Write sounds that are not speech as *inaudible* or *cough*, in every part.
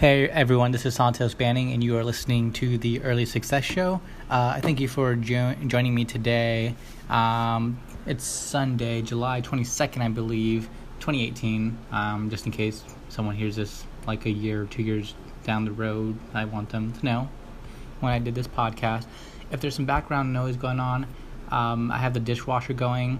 Hey everyone, this is Santos Banning, and you are listening to the Early Success Show. Uh, I thank you for jo- joining me today. Um, it's Sunday, July 22nd, I believe, 2018. Um, just in case someone hears this like a year or two years down the road, I want them to know when I did this podcast. If there's some background noise going on, um, I have the dishwasher going,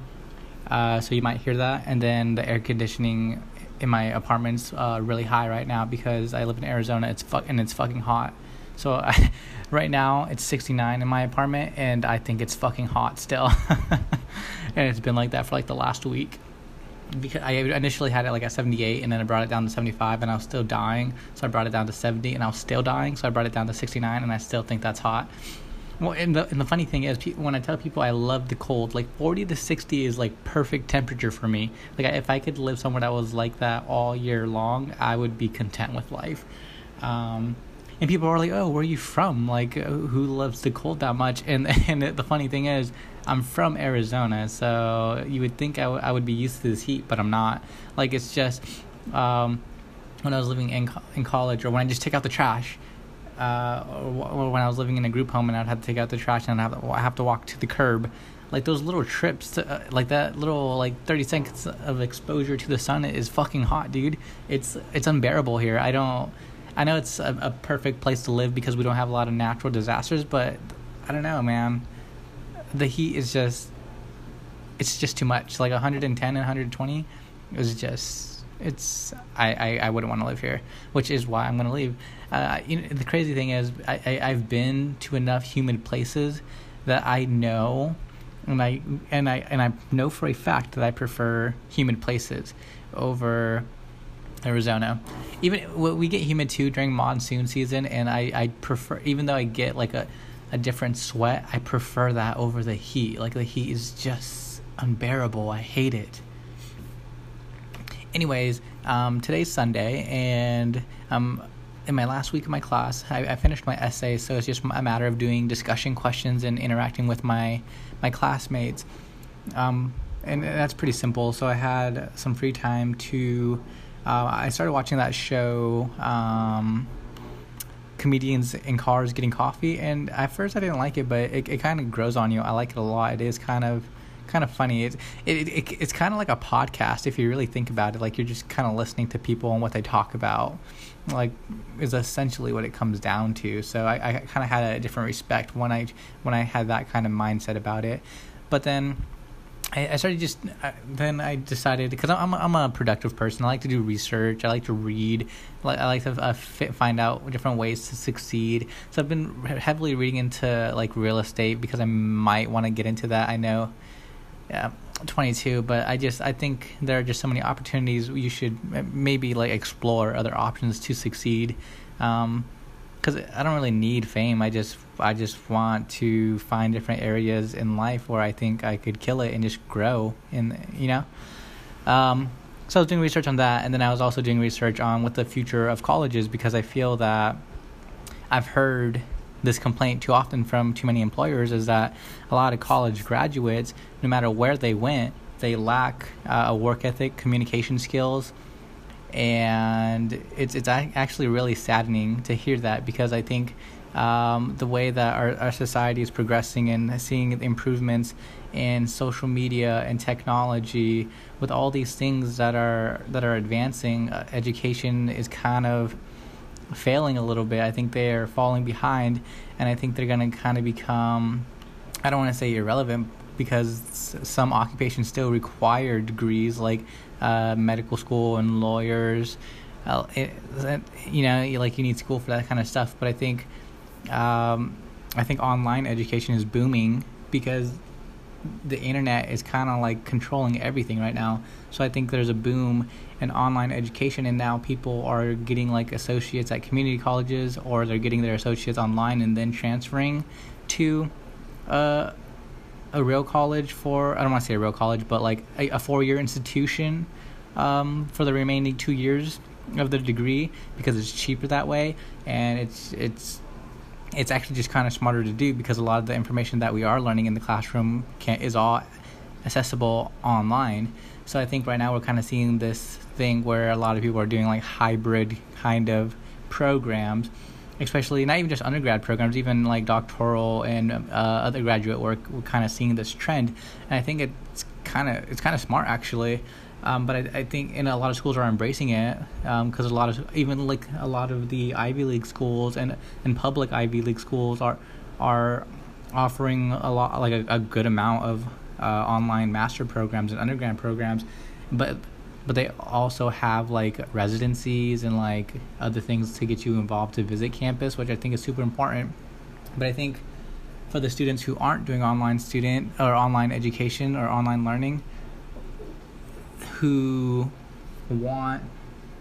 uh, so you might hear that, and then the air conditioning in my apartment's uh, really high right now because I live in Arizona. It's fu- and it's fucking hot. So I, *laughs* right now it's 69 in my apartment, and I think it's fucking hot still. *laughs* and it's been like that for like the last week. Because I initially had it like at 78, and then I brought it down to 75, and I was still dying. So I brought it down to 70, and I was still dying. So I brought it down to 69, and I still think that's hot. Well, and the and the funny thing is, when I tell people I love the cold, like forty to sixty is like perfect temperature for me. Like if I could live somewhere that was like that all year long, I would be content with life. Um, and people are like, "Oh, where are you from? Like, uh, who loves the cold that much?" And *laughs* and the funny thing is, I'm from Arizona, so you would think I, w- I would be used to this heat, but I'm not. Like, it's just um, when I was living in co- in college, or when I just take out the trash uh, or, when I was living in a group home and I'd have to take out the trash and I'd have to, have to walk to the curb, like those little trips, to, uh, like that little like thirty seconds of exposure to the sun is fucking hot, dude. It's it's unbearable here. I don't. I know it's a, a perfect place to live because we don't have a lot of natural disasters, but I don't know, man. The heat is just it's just too much. Like 110 and 120 is just it's I, I, I wouldn't want to live here, which is why I'm going to leave. Uh, you know, the crazy thing is, I, I I've been to enough humid places that I know, and I and I and I know for a fact that I prefer humid places over Arizona. Even we get humid too during monsoon season, and I I prefer even though I get like a a different sweat, I prefer that over the heat. Like the heat is just unbearable. I hate it anyways, um, today's Sunday, and um, in my last week of my class, I, I, finished my essay, so it's just a matter of doing discussion questions and interacting with my my classmates. Um, and that's pretty simple. So I had some free time to. Uh, I started watching that show, um, comedians in cars getting coffee, and at first I didn't like it, but it, it kind of grows on you. I like it a lot. It is kind of kind of funny. It's it, it it's kind of like a podcast if you really think about it. Like you're just kind of listening to people and what they talk about. Like is essentially what it comes down to. So I, I kind of had a different respect when I when I had that kind of mindset about it. But then I, started just then I decided because I'm I'm a productive person. I like to do research. I like to read. I like to uh, find out different ways to succeed. So I've been heavily reading into like real estate because I might want to get into that. I know yeah 22 but i just i think there are just so many opportunities you should maybe like explore other options to succeed. Um because i don't really need fame. I just i just want to find different areas in life where i think i could kill it and just grow and you know? Um so i was doing research on that and then i was also doing research on what the future of colleges because i feel that i've heard this complaint too often from too many employers is that a lot of college graduates, no matter where they went, they lack uh, a work ethic, communication skills, and it's it's actually really saddening to hear that because I think um, the way that our, our society is progressing and seeing improvements in social media and technology with all these things that are that are advancing, uh, education is kind of failing a little bit. I think they're falling behind, and I think they're going to kind of become, I don't want to say irrelevant, because some occupations still require degrees like uh, medical school and lawyers. Uh, it, you know, like you need school for that kind of stuff. But I think, um, I think online education is booming because the internet is kind of like controlling everything right now. So I think there's a boom in online education, and now people are getting like associates at community colleges, or they're getting their associates online and then transferring to uh, a real college for I don't want to say a real college, but like a, a four-year institution um, for the remaining two years of the degree because it's cheaper that way, and it's it's it's actually just kind of smarter to do because a lot of the information that we are learning in the classroom can, is all accessible online. So I think right now we're kind of seeing this thing where a lot of people are doing like hybrid kind of programs especially not even just undergrad programs, even like doctoral and uh, other graduate work, we're kind of seeing this trend, and I think it's kind of it's kind of smart actually. Um, but I, I, think in a lot of schools are embracing it because um, a lot of even like a lot of the Ivy League schools and and public Ivy League schools are are offering a lot like a, a good amount of uh, online master programs and undergrad programs, but but they also have like residencies and like other things to get you involved to visit campus, which I think is super important. But I think for the students who aren't doing online student or online education or online learning, who want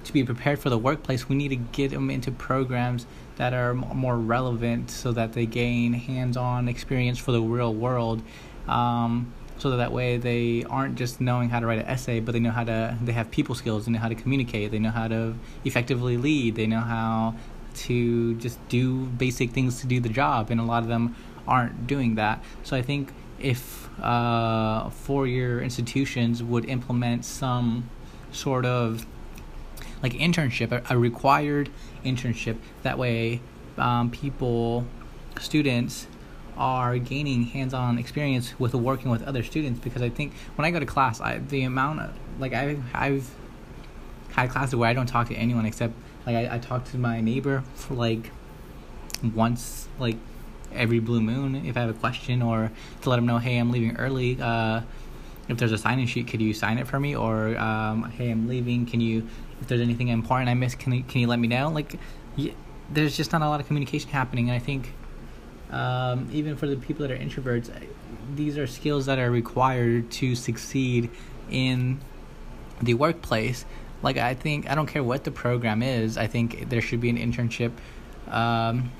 to be prepared for the workplace, we need to get them into programs that are more relevant so that they gain hands-on experience for the real world. Um, so that, that way they aren't just knowing how to write an essay, but they know how to. They have people skills. They know how to communicate. They know how to effectively lead. They know how to just do basic things to do the job, and a lot of them aren't doing that. So I think if uh, four-year institutions would implement some sort of like internship, a, a required internship, that way um, people, students are gaining hands-on experience with working with other students. Because I think when I go to class, I the amount of like I I've, had classes where I don't talk to anyone except like I, I talk to my neighbor for like once like every blue moon if I have a question or to let them know hey I'm leaving early uh, if there's a sign-in sheet could you sign it for me or um, hey I'm leaving can you if there's anything important I missed can you, can you let me know like there's just not a lot of communication happening and I think um, even for the people that are introverts, these are skills that are required to succeed in the workplace. Like I think I don't care what the program is. I think there should be an internship um,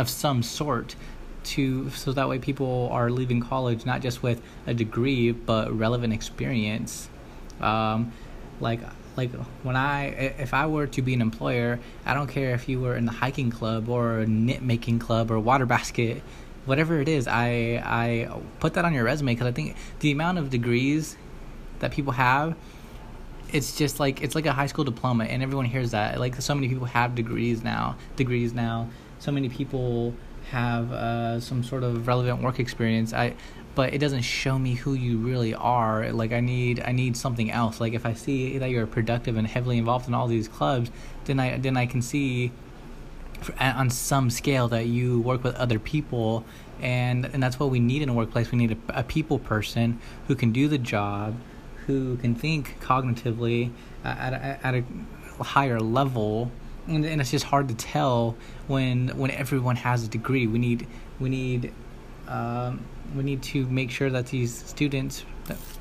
of some sort to so that way people are leaving college not just with a degree but relevant experience. Um, like like when I if I were to be an employer, I don't care if you were in the hiking club or knit making club or water basket, whatever it is, I I put that on your resume because I think the amount of degrees that people have it's just like it's like a high school diploma and everyone hears that like so many people have degrees now degrees now so many people have uh, some sort of relevant work experience. I but it doesn't show me who you really are. Like i need i need something else. Like if i see that you're productive and heavily involved in all these clubs then i then i can see on some scale that you work with other people. And and that's what we need in a workplace. We need a, a people person who can do the job who can think cognitively at, at, at a higher level and, it's just hard to tell when when everyone has a degree we need we need um, we need to make sure that these students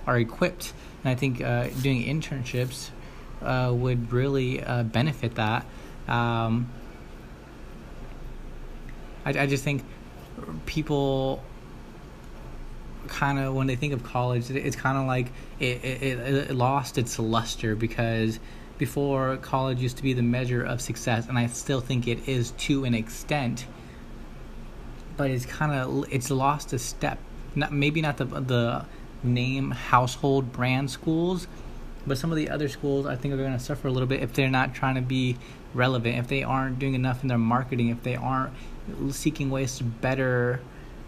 are equipped. And I think uh, doing internships uh, would really uh, benefit that. Um, I, I just think people kind of when they think of college, it's kind of like it, it, it, lost its luster because before college used to be the measure of success, and I still think it is to an extent but it's kind of it's lost a step. Not maybe not the the name household brand schools, but some of the other schools I think are going to suffer a little bit if they're not trying to be relevant, if they aren't doing enough in their marketing, if they aren't seeking ways to better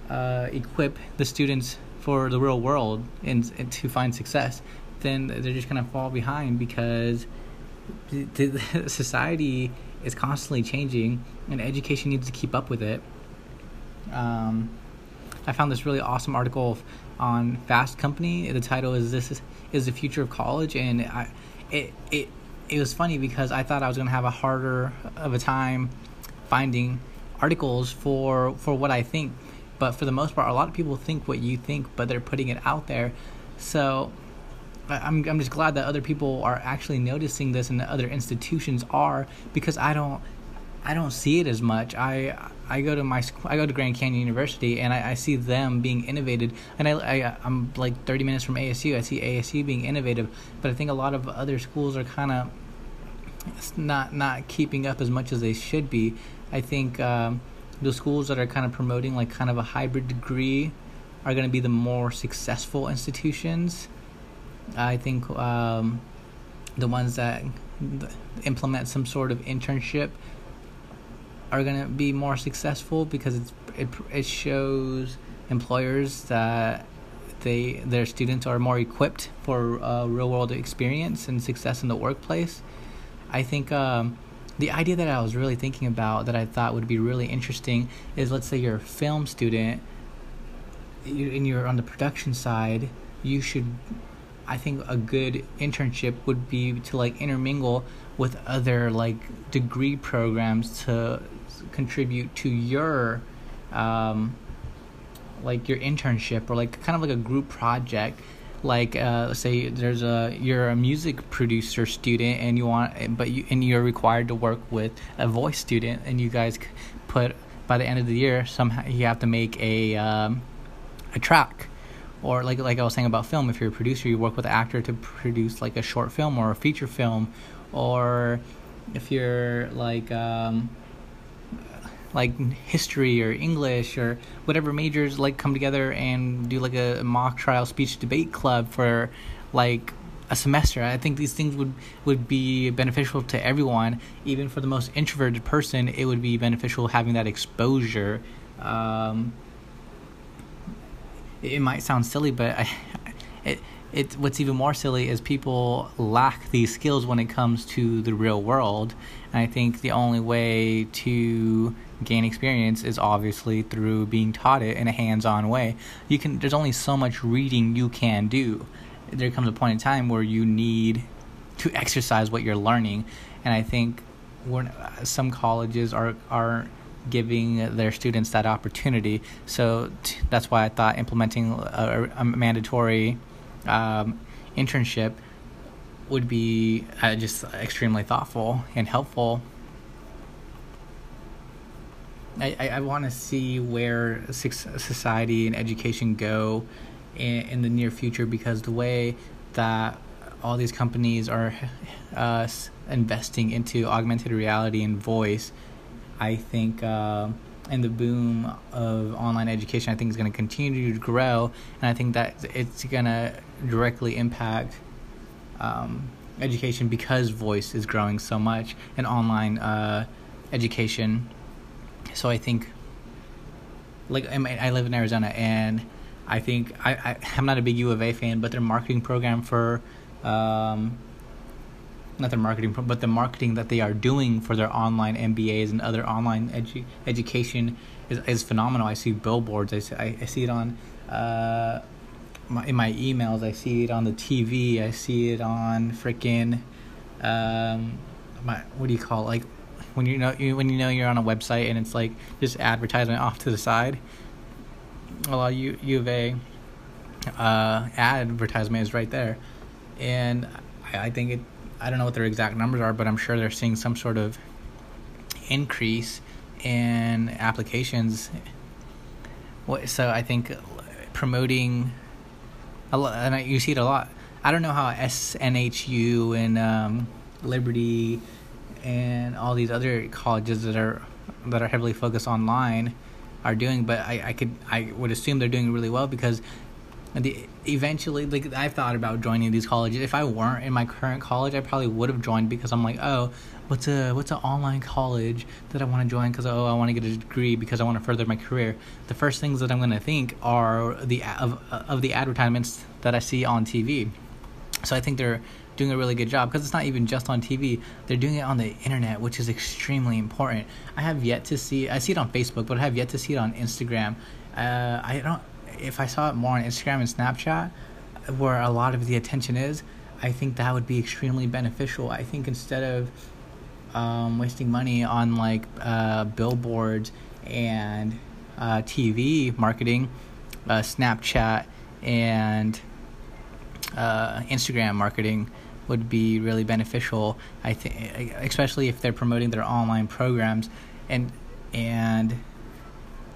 uh, equip the students for the real world and, and to find success, then they're just going to fall behind because *laughs* society is constantly changing and education needs to keep up with it um, I found this really awesome article on Fast Company. The title is "This is, the future of college," and I, it it it was funny because I thought I was gonna have a harder of a time finding articles for for what I think, but for the most part, a lot of people think what you think, but they're putting it out there. So I'm I'm just glad that other people are actually noticing this and that other institutions are because I don't I don't see it as much. I I go to my I go to Grand Canyon University and I, I see them being innovated, and I, I I'm like 30 minutes from ASU. I see ASU being innovative, but I think a lot of other schools are kind of not not keeping up as much as they should be. I think um, the schools that are kind of promoting like kind of a hybrid degree are going to be the more successful institutions. I think um, the ones that implement some sort of internship are going to be more successful because it's, it, it shows employers that they their students are more equipped for uh, real world experience and success in the workplace. I think um, the idea that I was really thinking about that I thought would be really interesting is let's say you're a film student and you're on the production side, you should I think a good internship would be to like intermingle with other like degree programs to contribute to your um, like your internship or like kind of like a group project. Like uh, say there's a you're a music producer student and you want but you and you're required to work with a voice student and you guys put by the end of the year somehow you have to make a um, a track or like like I was saying about film if you're a producer you work with an actor to produce like a short film or a feature film or if you're like um, like history or English or whatever majors like come together and do like a mock trial speech debate club for like a semester. I think these things would would be beneficial to everyone, even for the most introverted person. It would be beneficial having that exposure. Um, it, might sound silly, but I, *laughs* it it what's even more silly is people lack these skills when it comes to the real world. And I think the only way to gain experience is obviously through being taught it in a hands-on way. You can there's only so much reading you can do. There comes a point in time where you need to exercise what you're learning, and I think when uh, some colleges are are giving their students that opportunity. So t- that's why I thought implementing a, a mandatory um, internship would be uh, just extremely thoughtful and helpful. I, I, I want to see where society and education go in, in the near future because the way that all these companies are uh, investing into augmented reality and voice, I think. Uh, and the boom of online education, I think, is going to continue to grow, and I think that it's going to directly impact um, education because voice is growing so much in online uh, education. So I think, like, I live in Arizona, and I think I, I am not a big U of A fan, but their marketing program for um, not their marketing, but the marketing that they are doing for their online MBAs and other online edu- education is, is phenomenal. I see billboards. I see, I, I see it on uh, my, in my emails. I see it on the TV. I see it on freaking um, my what do you call it? like when you know you, when you know you're on a website and it's like just advertisement off to the side. Well, U, U of A uh, advertisement is right there, and I, I think it I don't know what their exact numbers are, but I'm sure they're seeing some sort of increase in applications. So I think promoting, and you see it a lot. I don't know how SNHU and um, Liberty and all these other colleges that are that are heavily focused online are doing, but I, I could I would assume they're doing really well because the eventually like I've thought about joining these colleges. If I weren't in my current college, I probably would have joined because I'm like, oh, what's a what's an online college that I want to join because oh I want to get a degree because I want to further my career. The first things that I'm going to think are the of of the advertisements that I see on TV. So I think they're doing a really good job because it's not even just on TV. They're doing it on the internet, which is extremely important. I have yet to see. I see it on Facebook, but I have yet to see it on Instagram. Uh, I don't if I saw it more on Instagram and Snapchat, where a lot of the attention is, I think that would be extremely beneficial. I think instead of um, wasting money on like uh, billboards and uh, TV marketing, uh, Snapchat and uh, Instagram marketing would be really beneficial. I think, especially if they're promoting their online programs, and and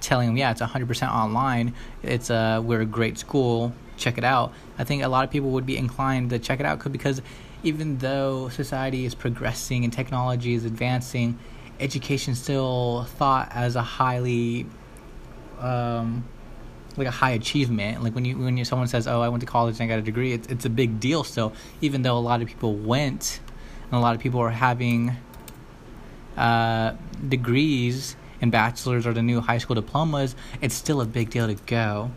telling them, yeah, it's 100% online. It's uh, we're a great school. Check it out. I think a lot of people would be inclined to check it out because even though society is progressing and technology is advancing, education still thought as a highly um, like a high achievement. Like when you when you someone says, "Oh, I went to college and I got a degree," it's it's a big deal. So even though a lot of people went, and a lot of people are having uh, degrees and bachelors or the new high school diplomas, it's still a big deal to go.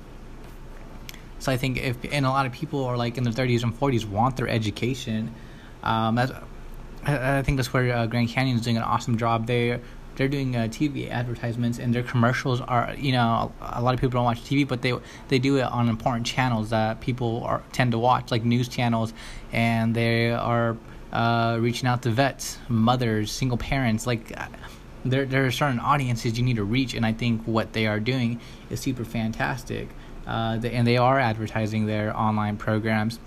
So I think if and a lot of people are like in their 30s and 40s want their education. Um, that's I, think that's where uh, Grand Canyon is doing an awesome job. They they're doing uh, TV advertisements and their commercials are you know a, a, lot of people don't watch TV but they they do it on important channels that people are tend to watch like news channels and they are uh, reaching out to vets, mothers, single parents like. There, there are certain audiences you need to reach, and I think what they are doing is super fantastic. Uh, and they are advertising their online programs.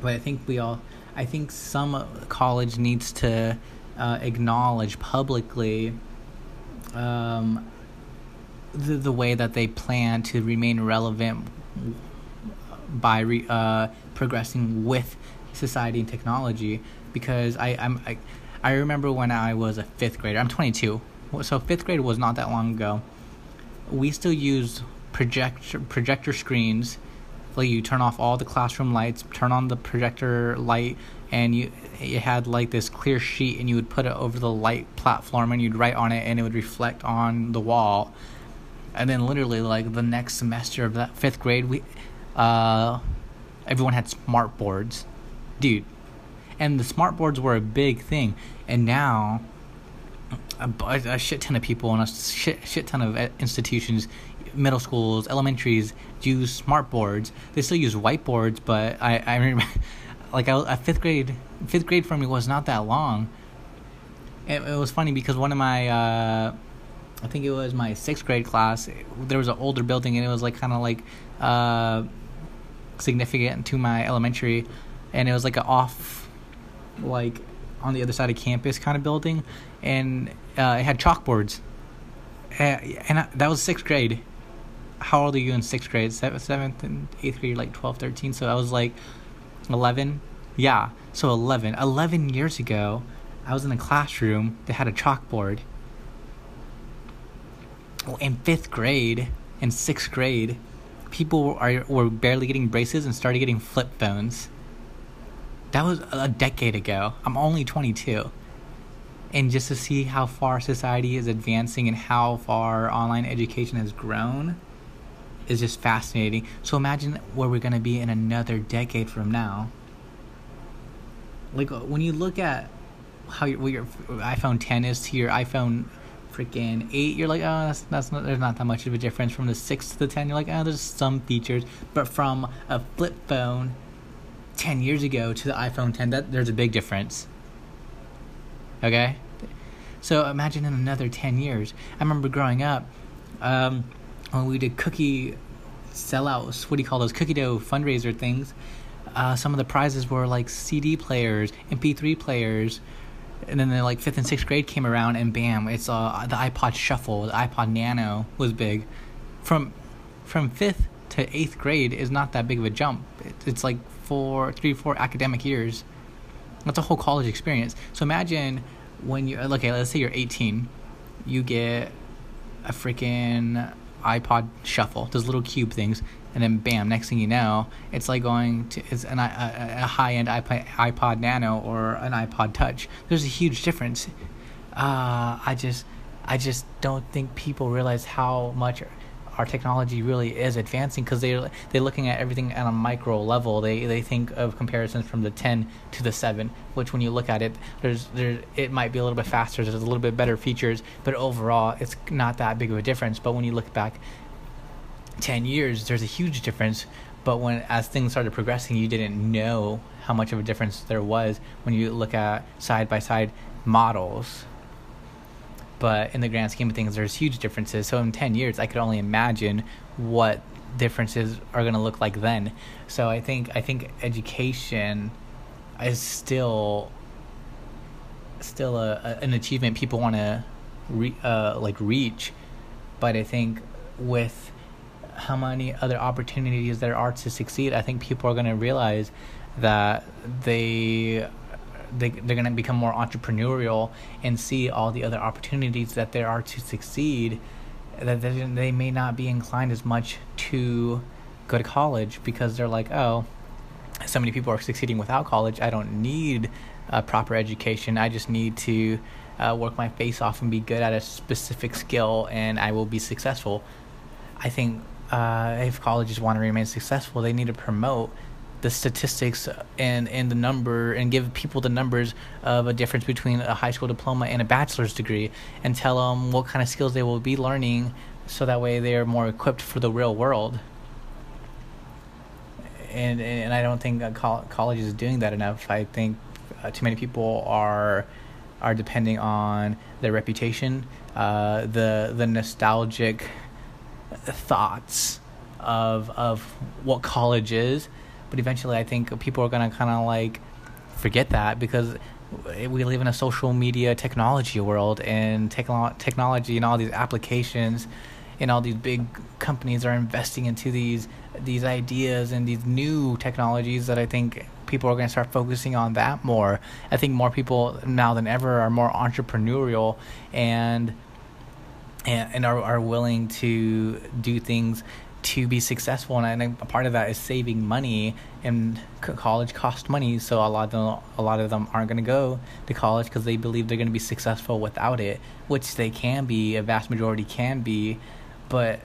But I think we all, I think some college needs to uh, acknowledge publicly um, the, the way that they plan to remain relevant by re, uh, progressing with society and technology. Because I, I'm, I, I remember when I was a fifth grader. I'm 22, so fifth grade was not that long ago. We still used projector projector screens like you turn off all the classroom lights, turn on the projector light, and you it had like this clear sheet, and you would put it over the light platform, and you'd write on it, and it would reflect on the wall. And then literally like the next semester of that fifth grade, we uh, everyone had smart boards, dude, and the smart boards were a big thing, and now. A, a shit ton of people and a shit, shit ton of uh, institutions middle schools, elementaries use smart boards. They still use whiteboards, but I, I remember, *laughs* like I, fifth grade, fifth grade for me was not that long. It, it was funny because one of my, uh, I think it was my sixth grade class. There was an older building, and it was like kind of like uh, significant to my elementary, and it was like an off, like on the other side of campus kind of building, and uh, it had chalkboards. and I, that was sixth grade how old are you in sixth grade? Seventh, seventh and eighth grade, like 12, 13. So I was like 11. Yeah. So 11. 11 years ago, I was in a classroom that had a chalkboard. In fifth grade, in sixth grade, people are were barely getting braces and started getting flip phones. That was a decade ago. I'm only 22. And just to see how far society is advancing and how far online education has grown, is just fascinating. So imagine where we're going to be in another decade from now. Like when you look at how your, your iPhone 10 is to your iPhone freaking 8, you're like, oh, that's, that's not, there's not that much of a difference. From the 6 to the 10, you're like, oh, there's some features. But from a flip phone 10 years ago to the iPhone 10, that there's a big difference. Okay? So imagine in another 10 years. I remember growing up, um, when we did cookie sellouts, what do you call those cookie dough fundraiser things? Uh, some of the prizes were like CD players, MP3 players, and then the like fifth and sixth grade came around, and bam, it's uh, the iPod Shuffle, the iPod Nano was big. From from fifth to eighth grade is not that big of a jump. It's like four, three, four academic years. That's a whole college experience. So imagine when you okay, let's say you're 18, you get a freaking iPod Shuffle, those little cube things, and then bam, next thing you know, it's like going to it's an, a, a high end iPod, iPod Nano or an iPod Touch. There's a huge difference. Uh, I just I just don't think people realize how much our technology really is advancing because they they're looking at everything at a micro level. They they think of comparisons from the 10 to the 7, which when you look at it, there's there it might be a little bit faster. There's a little bit better features, but overall, it's not that big of a difference. But when you look back 10 years, there's a huge difference. But when as things started progressing, you didn't know how much of a difference there was when you look at side by side models but in the grand scheme of things, there's huge differences. So in 10 years, I could only imagine what differences are going to look like then. So I think I think education is still still a, a an achievement people want to re, uh, like reach, but I think with how many other opportunities there are to succeed, I think people are going to realize that they they, they're going to become more entrepreneurial and see all the other opportunities that there are to succeed that they, they may not be inclined as much to go to college because they're like, oh, so many people are succeeding without college. I don't need a proper education. I just need to uh, work my face off and be good at a specific skill, and I will be successful. I think uh, if colleges want to remain successful, they need to promote the statistics and, and the number and give people the numbers of a difference between a high school diploma and a bachelor's degree and tell them what kind of skills they will be learning so that way they're more equipped for the real world and and I don't think college is doing that enough. I think uh, too many people are are depending on their reputation, uh, the the nostalgic thoughts of of what college is, but eventually I think people are gonna kind of like forget that because we live in a social media technology world and techno- technology and all these applications and all these big companies are investing into these these ideas and these new technologies that I think people are going to start focusing on that more. I think more people now than ever are more entrepreneurial and and, and are, are willing to do things to be successful and I think a part of that is saving money and college cost money so a lot of them a lot of them aren't going to go to college because they believe they're going to be successful without it which they can be a vast majority can be but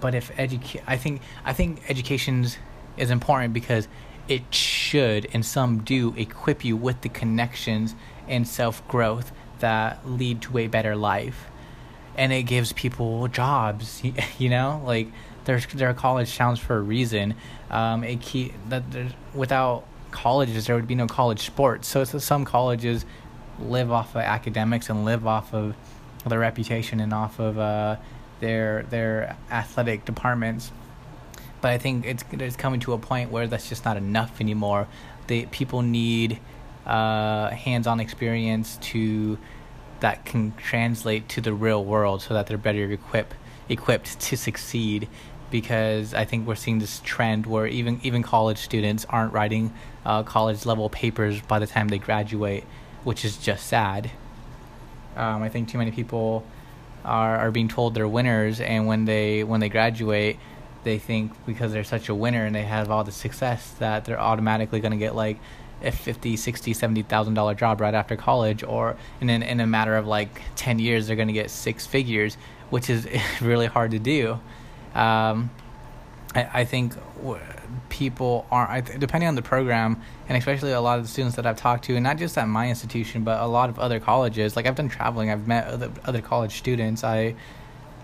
but if educate, I think I think education is important because it should and some do equip you with the connections and self growth that lead to a better life, and it gives people jobs. *laughs* You know, like there's there are college towns for a reason. Um, it key that there's without colleges there would be no college sports. So it's some colleges live off of academics and live off of their reputation and off of uh, their their athletic departments. But I think it's it's coming to a point where that's just not enough anymore. The people need uh, hands-on experience to that can translate to the real world, so that they're better equipped equipped to succeed. Because I think we're seeing this trend where even even college students aren't writing uh, college level papers by the time they graduate, which is just sad. Um, I think too many people are are being told they're winners, and when they when they graduate, they think because they're such a winner and they have all the success that they're automatically going to get like a 50 60 70 thousand dollar job right after college or in, in, in a matter of like 10 years they're going to get six figures which is *laughs* really hard to do um, I, I think people aren't depending on the program and especially a lot of the students that I've talked to and not just at my institution but a lot of other colleges like I've done traveling I've met other, other college students I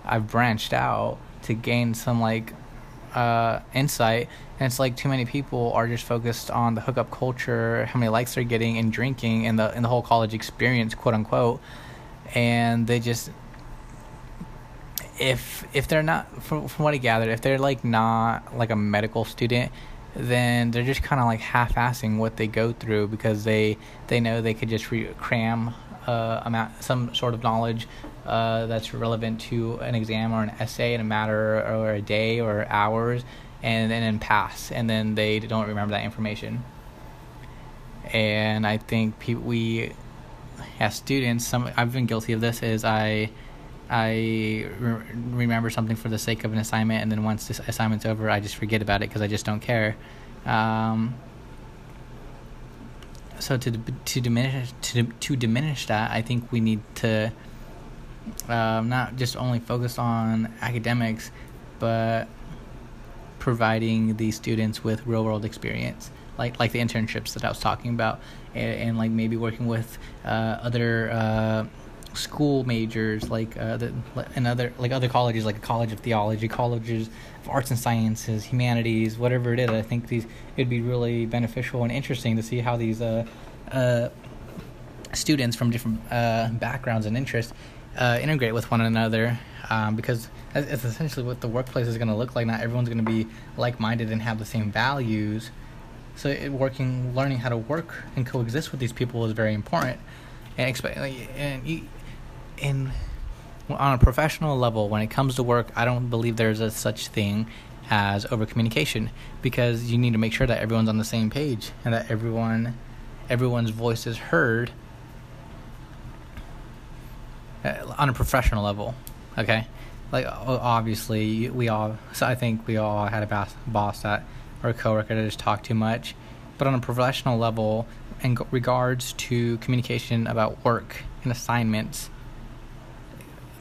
I've branched out to gain some like uh, insight and it's like too many people are just focused on the hookup culture how many likes they're getting and drinking and the and the whole college experience quote unquote and they just if if they're not from, from what I gathered, if they're like not like a medical student, then they're just kind of like half-assing what they go through because they they know they could just re- cram uh, amount some sort of knowledge uh, that's relevant to an exam or an essay in a matter or a day or hours, and, and then pass, and then they don't remember that information. And I think pe- we, as students, some I've been guilty of this. Is I I re- remember something for the sake of an assignment, and then once this assignment's over, I just forget about it because I just don't care. Um, so to to diminish to to diminish that, I think we need to um, not just only focus on academics, but providing the students with real world experience, like like the internships that I was talking about, and, and like maybe working with uh, other. Uh, school majors like uh, the, and other like other colleges like a college of theology colleges of arts and sciences humanities whatever it is i think these it'd be really beneficial and interesting to see how these uh, uh, students from different uh, backgrounds and interests uh, integrate with one another um, because it's essentially what the workplace is going to look like. Not everyone's going to be like-minded and have the same values. So it, working learning how to work and coexist with these people is very important. And expect and in on a professional level, when it comes to work, I don't believe there's a such thing as over communication because you need to make sure that everyone's on the same page and that everyone everyone's voice is heard uh, on a professional level. Okay, like obviously we all. So I think we all had a boss that or a coworker that just talked too much. But on a professional level, in regards to communication about work and assignments,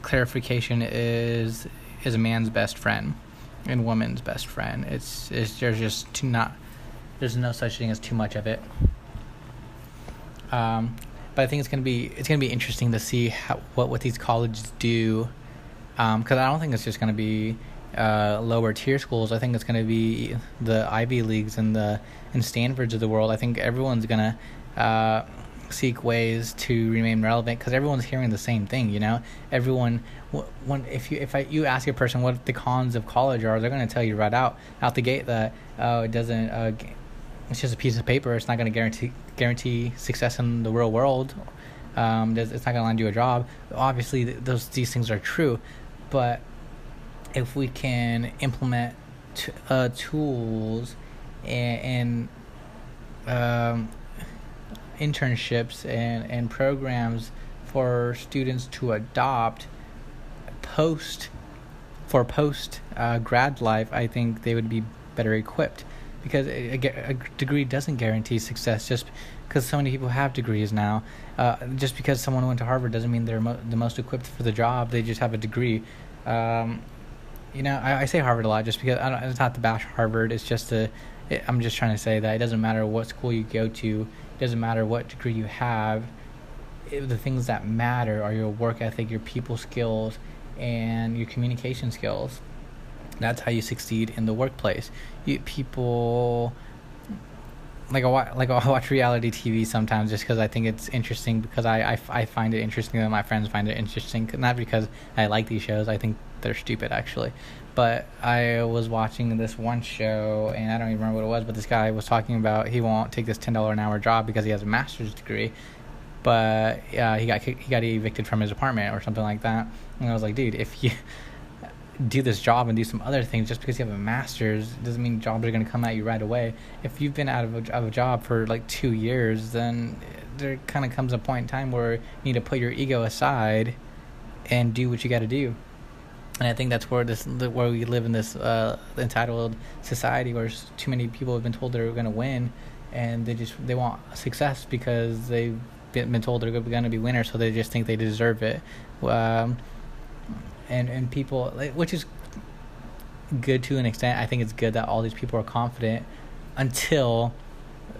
clarification is is a man's best friend and woman's best friend. It's, it's there's just too not there's no such thing as too much of it. Um, but I think it's gonna be it's gonna be interesting to see how what what these colleges do, because um, I don't think it's just gonna be uh, lower tier schools. I think it's gonna be the Ivy leagues and the and Stanfords of the world. I think everyone's gonna uh, seek ways to remain relevant because everyone's hearing the same thing. You know, everyone. When if you if I, you ask a person what the cons of college are, they're gonna tell you right out out the gate that oh it doesn't. Uh, it's just a piece of paper. It's not going to guarantee guarantee success in the real world. Um, it's not going to land you a job. Obviously, those these things are true, but if we can implement t- uh, tools and, and um, internships and, and programs for students to adopt post for post uh, grad life, I think they would be better equipped because a, a, degree doesn't guarantee success just because so many people have degrees now. Uh, just because someone went to Harvard doesn't mean they're mo- the most equipped for the job. They just have a degree. Um, you know, I, I, say Harvard a lot just because it's not to bash Harvard. It's just a. It, I'm just trying to say that it doesn't matter what school you go to. It doesn't matter what degree you have. It, the things that matter are your work ethic, your people skills, and your communication skills. That's how you succeed in the workplace. You, people like I like I watch reality TV sometimes just because I think it's interesting because I, I, I find it interesting that my friends find it interesting not because I like these shows I think they're stupid actually but I was watching this one show and I don't even remember what it was but this guy was talking about he won't take this ten dollar an hour job because he has a master's degree but uh, he got he got evicted from his apartment or something like that. And I was like dude if you *laughs* do this job and do some other things just because you have a master's doesn't mean jobs are going to come at you right away. If you've been out of a, of a job for like two years then there kind of comes a point in time where you need to put your ego aside and do what you got to do and I think that's where this where we live in this uh, entitled society where too many people have been told they're going to win, and they just they want success because they've been told they're going to be winners, so they just think they deserve it. Um, and and people which is good to an extent. I think it's good that all these people are confident until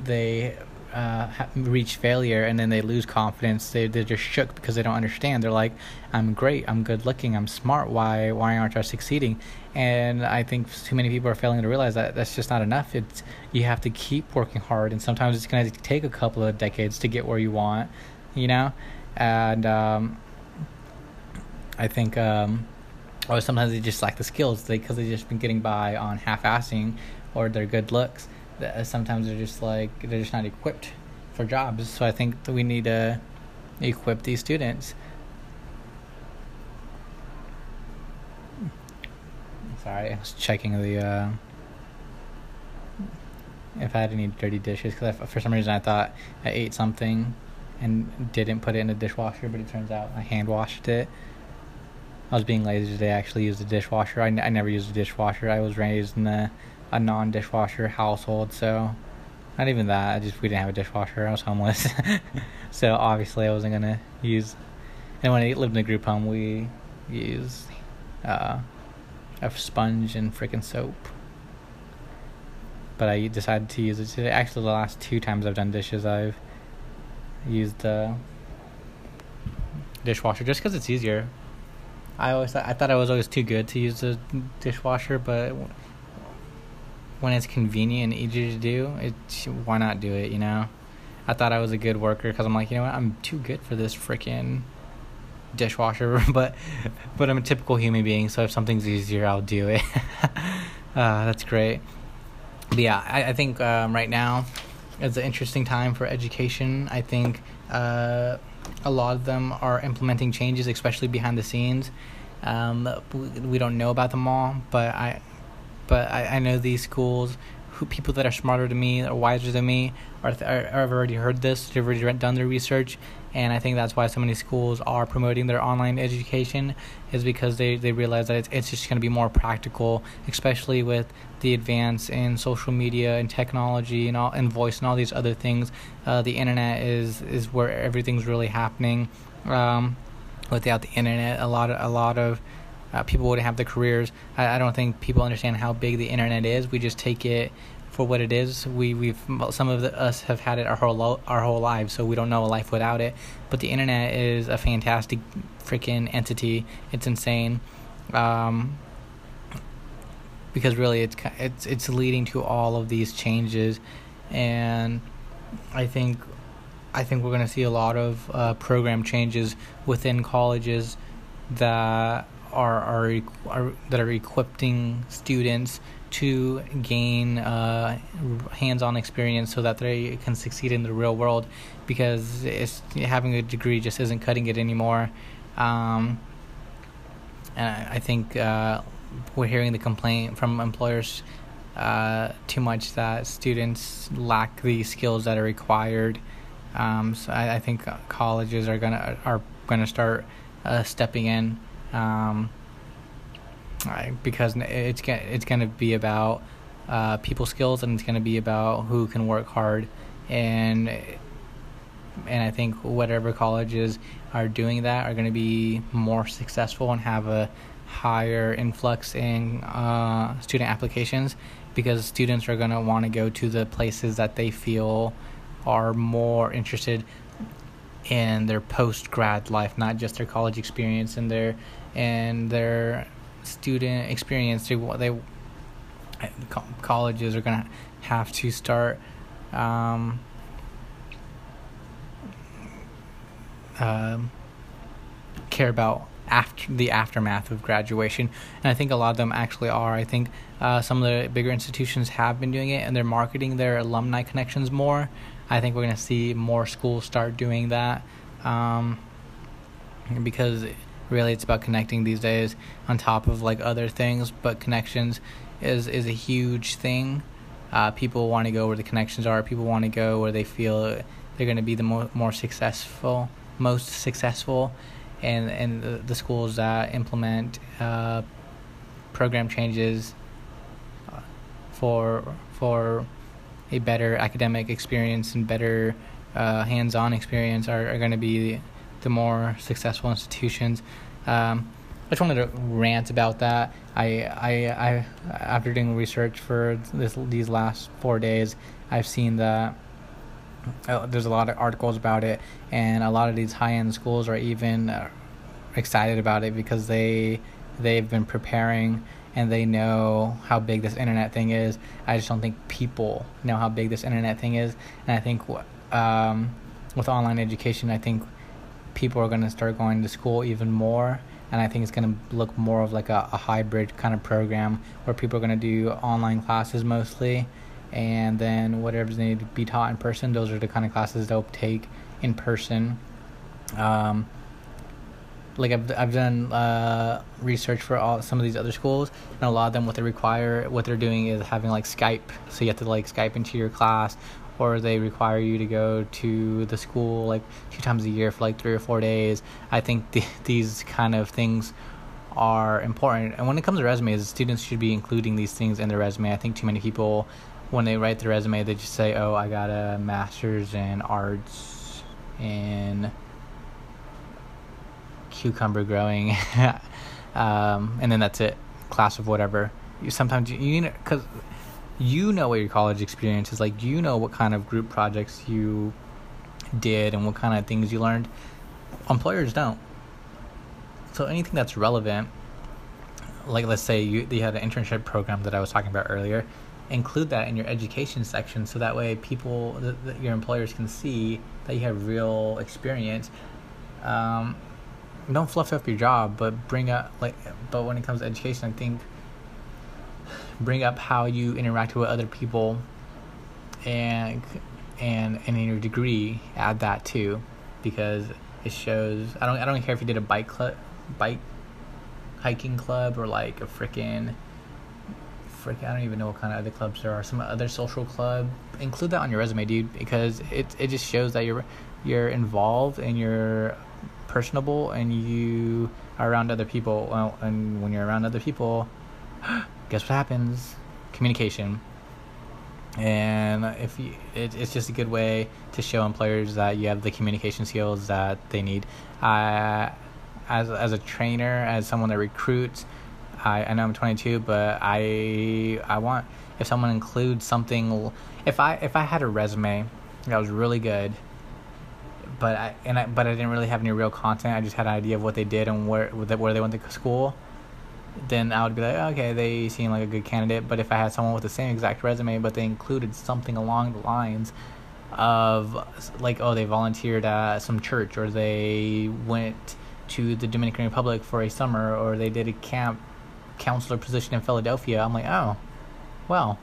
they uh, reach failure and then they lose confidence. They they're just shook because they don't understand. They're like, I'm great, I'm good looking, I'm smart. Why why aren't I succeeding? And I think too many people are failing to realize that that's just not enough. It's you have to keep working hard, and sometimes it's going to take a couple of decades to get where you want. You know, and um, I think, um, or sometimes they just lack the skills because they, have just been getting by on half-assing or their good looks. Uh, sometimes they're just like they're just not equipped for jobs. So I think that we need to equip these students. Sorry, I was checking the uh, if I had any dirty dishes because for some reason I thought I ate something and didn't put it in the dishwasher, but it turns out I hand washed it. I was being lazy today. I actually used a dishwasher. I, n- I never used a dishwasher. I was raised in a, a non dishwasher household, so not even that. I just we didn't have a dishwasher. I was homeless, *laughs* so obviously I wasn't gonna use. And when I lived in a group home, we used uh, a sponge and freaking soap. But I decided to use it today. Actually, the last two times I've done dishes, I've used the dishwasher just because it's easier. I always thought, I thought I was always too good to use the dishwasher, but when it's convenient and easy to do, it why not do it? You know, I thought I was a good worker because I'm like, you know what, I'm too good for this freaking dishwasher, *laughs* but but I'm a typical human being, so if something's easier, I'll do it. *laughs* uh, that's great. But yeah, I, I think um, right now it's an interesting time for education. I think. Uh, a lot of them are implementing changes, especially behind the scenes. Um, we, we don't know about them all, but I, but I, I know these schools who people that are smarter than me or wiser than me or, or have already heard this, they've already done their research, and I think that's why so many schools are promoting their online education is because they, they realize that it's, it's just going to be more practical, especially with the advance in social media and technology and all and voice and all these other things. Uh, the internet is is where everything's really happening. Um, without the internet, a lot of a lot of uh, people wouldn't have the careers. I, I don't think people understand how big the internet is. We just take it for what it is. We we've some of the, us have had it our whole our whole lives, so we don't know a life without it. But the internet is a fantastic freaking entity. It's insane. Um, because really it's it's it's leading to all of these changes and I think I think we're going to see a lot of uh, program changes within colleges that are, are, are that are equipping students to gain uh, hands-on experience so that they can succeed in the real world because having a degree just isn't cutting it anymore. Um, and I, I think uh, we're hearing the complaint from employers uh, too much that students lack the skills that are required. Um, so I, I, think colleges are gonna are gonna start uh, stepping in um, because it's it's gonna be about uh, people skills and it's gonna be about who can work hard. And and I think whatever colleges are doing that are going to be more successful and have a higher influx in uh, student applications because students are going to want to go to the places that they feel are more interested in their post grad life, not just their college experience and their and their student experience. They they colleges are gonna have to start um, um, care about after the aftermath of graduation, and I think a lot of them actually are. I think uh, some of the bigger institutions have been doing it, and they're marketing their alumni connections more. I think we're going to see more schools start doing that um, because really it's about connecting these days on top of like other things, but connections is is a huge thing. Uh, people want to go where the connections are. People want to go where they feel they're going to be the more more successful, most successful, and and the, the schools that implement uh, program changes uh, for for a better academic experience and better uh, hands-on experience are, are going to be the more successful institutions. Um, I just wanted to rant about that. I, I, I, after doing research for this these last four days, I've seen that uh, there's a lot of articles about it, and a lot of these high-end schools are even uh, excited about it because they they've been preparing and they know how big this internet thing is. I just don't think people know how big this internet thing is, and I think um, with online education, I think people are going to start going to school even more. And I think it's going to look more of like a, a hybrid kind of program where people are going to do online classes mostly, and then whatever's needed to be taught in person, those are the kind of classes they'll take in person. Um, like I've I've done uh, research for all some of these other schools, and a lot of them what they require what they're doing is having like Skype, so you have to like Skype into your class, or they require you to go to the school like two times a year for like three or four days. I think *laughs* the, these kind of things are important, and when it comes to resumes, students should be including these things in their resume. I think too many people when they write their resume, they just say, "Oh, I got a master's in arts in." cucumber growing, *laughs* um, and then that's it. Class of whatever. You sometimes you, you know because you know what your college experience is like. You know what kind of group projects you did and what kind of things you learned. Employers don't. So anything that's relevant, like let's say you, you had an internship program that I was talking about earlier, include that in your education section so that way people, the, the, your employers can see that you have real experience. Um, don't fluff up your job, but bring up like. But when it comes to education, I think bring up how you interact with other people, and and and in your degree, add that too, because it shows. I don't I don't care if you did a bike club, bike hiking club, or like a freaking frick, I don't even know what kind of other clubs there are. Some other social club. Include that on your resume, dude, because it it just shows that you're you're involved and you're personable and you are around other people. Well, and when you're around other people, *gasps* guess what happens? Communication. And if you, it, it's just a good way to show employers that you have the communication skills that they need. I, as as a trainer, as someone that recruits, I, I know I'm 22, but I I want if someone includes something. If I if I had a resume that was really good, but I and I but I didn't really have any real content. I just had an idea of what they did and where where they went to school. Then I would be like, okay, they seem like a good candidate. But if I had someone with the same exact resume, but they included something along the lines of like, oh, they volunteered at some church, or they went to the Dominican Republic for a summer, or they did a camp counselor position in Philadelphia, I'm like, oh, well,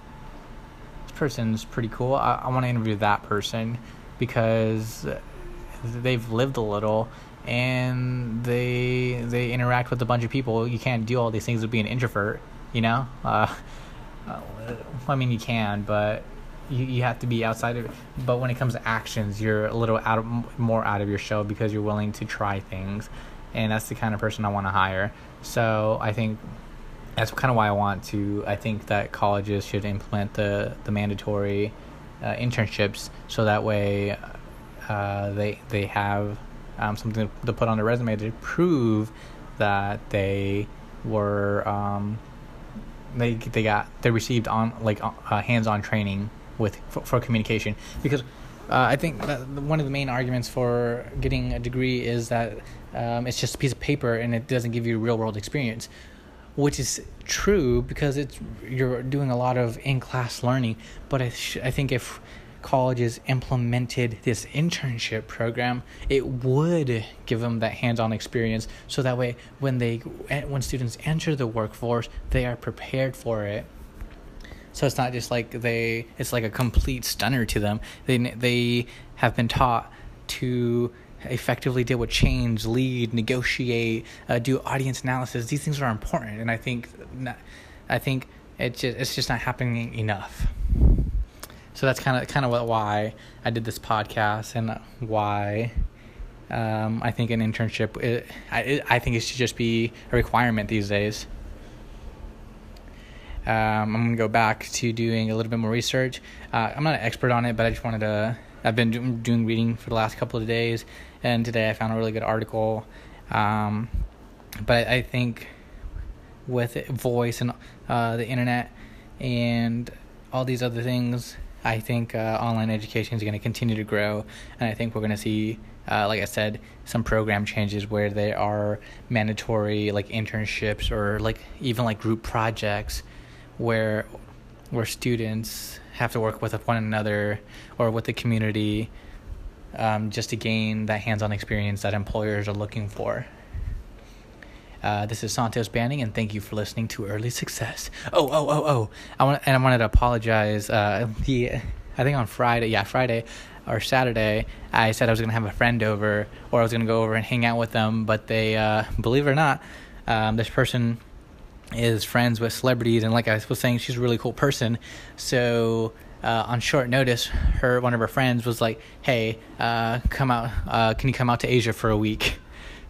this person's pretty cool. I, I want to interview that person because they've lived a little and they they interact with a bunch of people. You can't do all these things with being an introvert, you know. Uh, I mean, you can, but you, you have to be outside of it. But when it comes to actions, you're a little out of more out of your shell because you're willing to try things, and that's the kind of person I want to hire. So I think that's kind of why I want to. I think that colleges should implement the the mandatory uh, internships so that way uh, they they have um, something to put on their resume to prove that they were um, they they got they received on like uh, hands-on training with for, for communication. Because uh, I think one of the main arguments for getting a degree is that um, it's just a piece of paper and it doesn't give you real world experience which is true because it's you're doing a lot of in-class learning. But I, sh- I think if colleges implemented this internship program it would give them that hands-on experience so that way when they when students enter the workforce they are prepared for it so it's not just like they it's like a complete stunner to them they they have been taught to effectively deal with change, lead, negotiate, uh, do audience analysis. These things are important, and I think I think it's just it's just not happening enough. So that's kind of kind of why I did this podcast and why um, I think an internship it, I I think it should just be a requirement these days. Um, I'm gonna go back to doing a little bit more research. Uh, I'm not an expert on it, but I just wanted to. I've been doing reading for the last couple of days, and today I found a really good article. Um, but I think with voice and uh, the internet and all these other things, I think uh, online education is going to continue to grow, and I think we're going to see, uh, like I said, some program changes where there are mandatory like internships or like even like group projects where where students have to work with one another or with the community um, just to gain that hands-on experience that employers are looking for. Uh, this is Santos Banning, and thank you for listening to Early Success. Oh, oh, oh, oh! I want and I wanted to apologize. Uh, the I think on Friday, yeah, Friday or Saturday, I said I was gonna have a friend over, or I was gonna go over and hang out with them. But they, uh, believe it or not, um, this person is friends with celebrities, and like I was saying, she's a really cool person. So uh, on short notice, her one of her friends was like, "Hey, uh, come out. Uh, can you come out to Asia for a week?"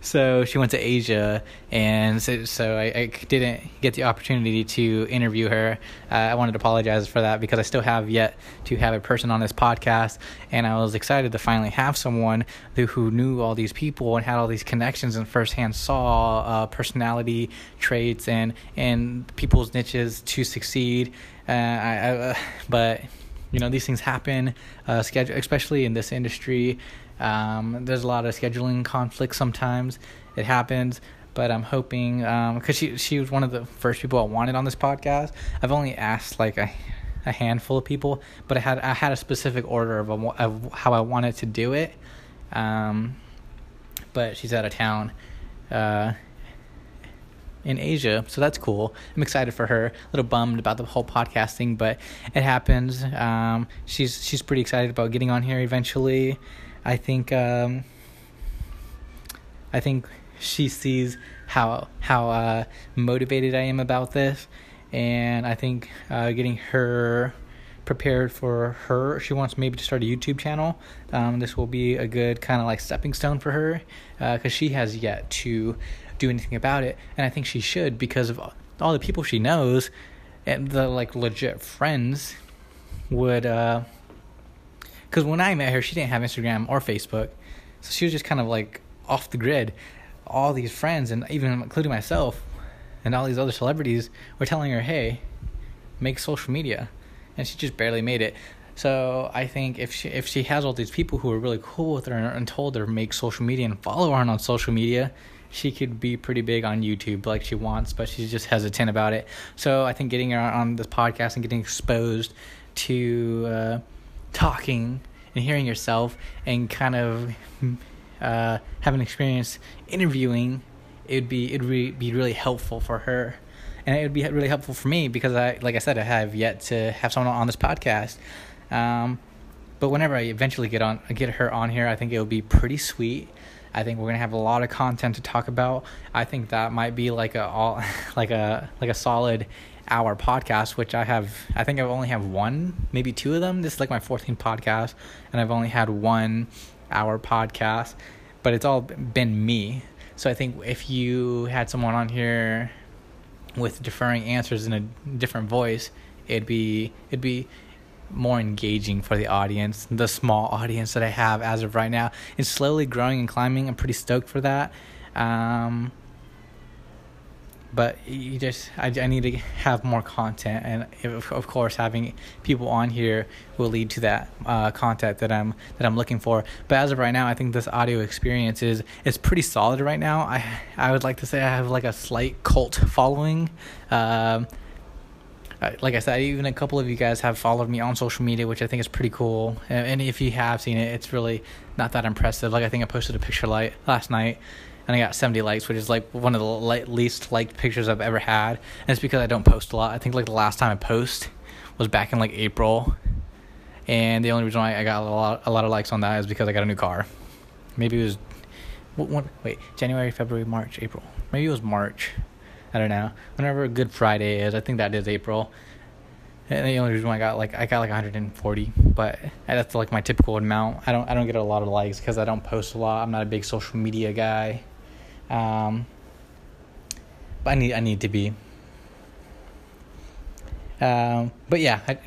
So she went to Asia, and so, so I, I, didn't get the opportunity to interview her. Uh, I wanted to apologize for that because I still have yet to have a person on this podcast, and I was excited to finally have someone who, who knew all these people and had all these connections and firsthand saw uh, personality traits and and people's niches to succeed. Uh, I, I, uh, but you know these things happen, uh, schedule especially in this industry. Um, there's a lot of scheduling conflicts sometimes. It happens, but I'm hoping because um, she she was one of the first people I wanted on this podcast. I've only asked like a, a handful of people, but I had I had a specific order of, a, of how I wanted to do it. Um, but she's out of town. Uh, in Asia, so that's cool. I'm excited for her. A little bummed about the whole podcasting, but it happens. Um, she's she's pretty excited about getting on here eventually. I think um, I think she sees how how uh, motivated I am about this, and I think uh, getting her prepared for her. She wants maybe to start a YouTube channel. Um, this will be a good kind of like stepping stone for her because uh, she has yet to do anything about it, and I think she should because of all the people she knows and the like legit friends would. Because when I met her, she didn't have Instagram or Facebook, so she was just kind of like off the grid. All these friends, and even including myself, and all these other celebrities were telling her, "Hey, make social media," and she just barely made it. So I think if she if she has all these people who are really cool with her and told her make social media and follow her on social media, she could be pretty big on YouTube like she wants, but she's just hesitant about it. So I think getting her on this podcast and getting exposed to uh, talking and hearing yourself and kind of uh, having experience interviewing, it'd be it'd re- be really helpful for her, and it would be really helpful for me because I, like I said, I have yet to have someone on this podcast. Um, but whenever I eventually get on, get her on here, I think it'll be pretty sweet. I think we're gonna have a lot of content to talk about. I think that might be like a all *laughs* like a like a solid hour podcast, which I have. I think I've only have one, maybe two of them. This is like my 14th podcast, and I've only had one hour podcast, but it's all been me. So I think if you had someone on here with deferring answers in a different voice, it'd be it'd be more engaging for the audience, the small audience that I have as of right now. It's slowly growing and climbing. I'm pretty stoked for that. Um, but you just I, I need to have more content. And if, of course having people on here will lead to that uh, content that I'm that I'm looking for. But as of right now I think this audio experience is is pretty solid right now. I I would like to say I have like a slight cult following. Um, like I said, even a couple of you guys have followed me on social media, which I think is pretty cool. And if you have seen it, it's really not that impressive. Like I think I posted a picture light last night, and I got 70 likes, which is like one of the least liked pictures I've ever had. And it's because I don't post a lot. I think like the last time I post was back in like April, and the only reason why I got a lot a lot of likes on that is because I got a new car. Maybe it was what, what wait January, February, March, April. Maybe it was March. I don't know. Whenever Good Friday is, I think that is April. And the only reason why I got like I got like 140, but that's like my typical amount. I don't I don't get a lot of likes because I don't post a lot. I'm not a big social media guy. Um, but I need I need to be. Um, but yeah, I,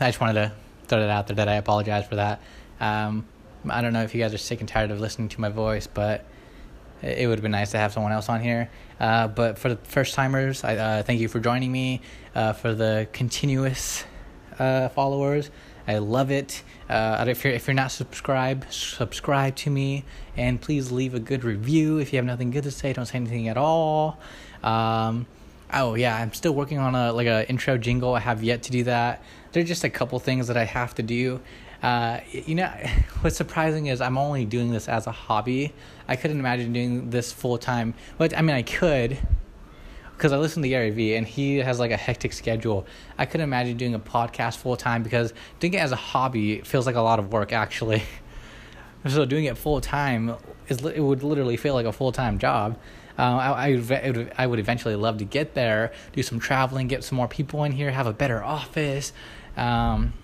I just wanted to throw that out there that I apologize for that. Um, I don't know if you guys are sick and tired of listening to my voice, but it would have been nice to have someone else on here. Uh, but for the first timers, I uh, thank you for joining me. Uh, for the continuous uh, followers, I love it. Uh, if you're if you're not subscribed, subscribe to me, and please leave a good review. If you have nothing good to say, don't say anything at all. Um, oh yeah, I'm still working on a like a intro jingle. I have yet to do that. There's just a couple things that I have to do. Uh, you know, *laughs* what's surprising is I'm only doing this as a hobby. I couldn't imagine doing this full time. But I mean, I could, because I listen to Gary Vee and he has like a hectic schedule. I couldn't imagine doing a podcast full time because doing it as a hobby feels like a lot of work actually. *laughs* so doing it full time is it would literally feel like a full time job. Uh, I, I, I would eventually love to get there, do some traveling, get some more people in here, have a better office. Um,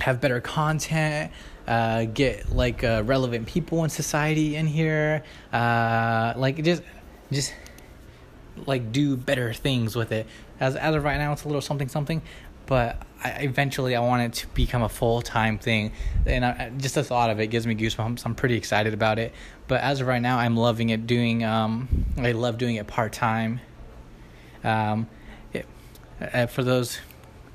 have better content, uh, get like uh, relevant people in society in here, uh, like just just like do better things with it. As as of right now, it's a little something something, but I, eventually I want it to become a full time thing, and I, just the thought of it gives me goosebumps. I'm pretty excited about it, but as of right now, I'm loving it. Doing um, I love doing it part time. Um, uh, for those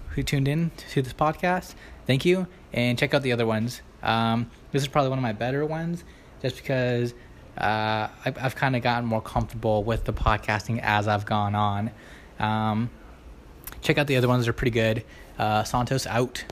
who tuned in to this podcast, thank you, and check out the other ones. Um, this is probably one of my better ones, just because uh, I've, I've kind of gotten more comfortable with the podcasting as I've gone on. Um, check out the other ones; they're pretty good. Uh, Santos out.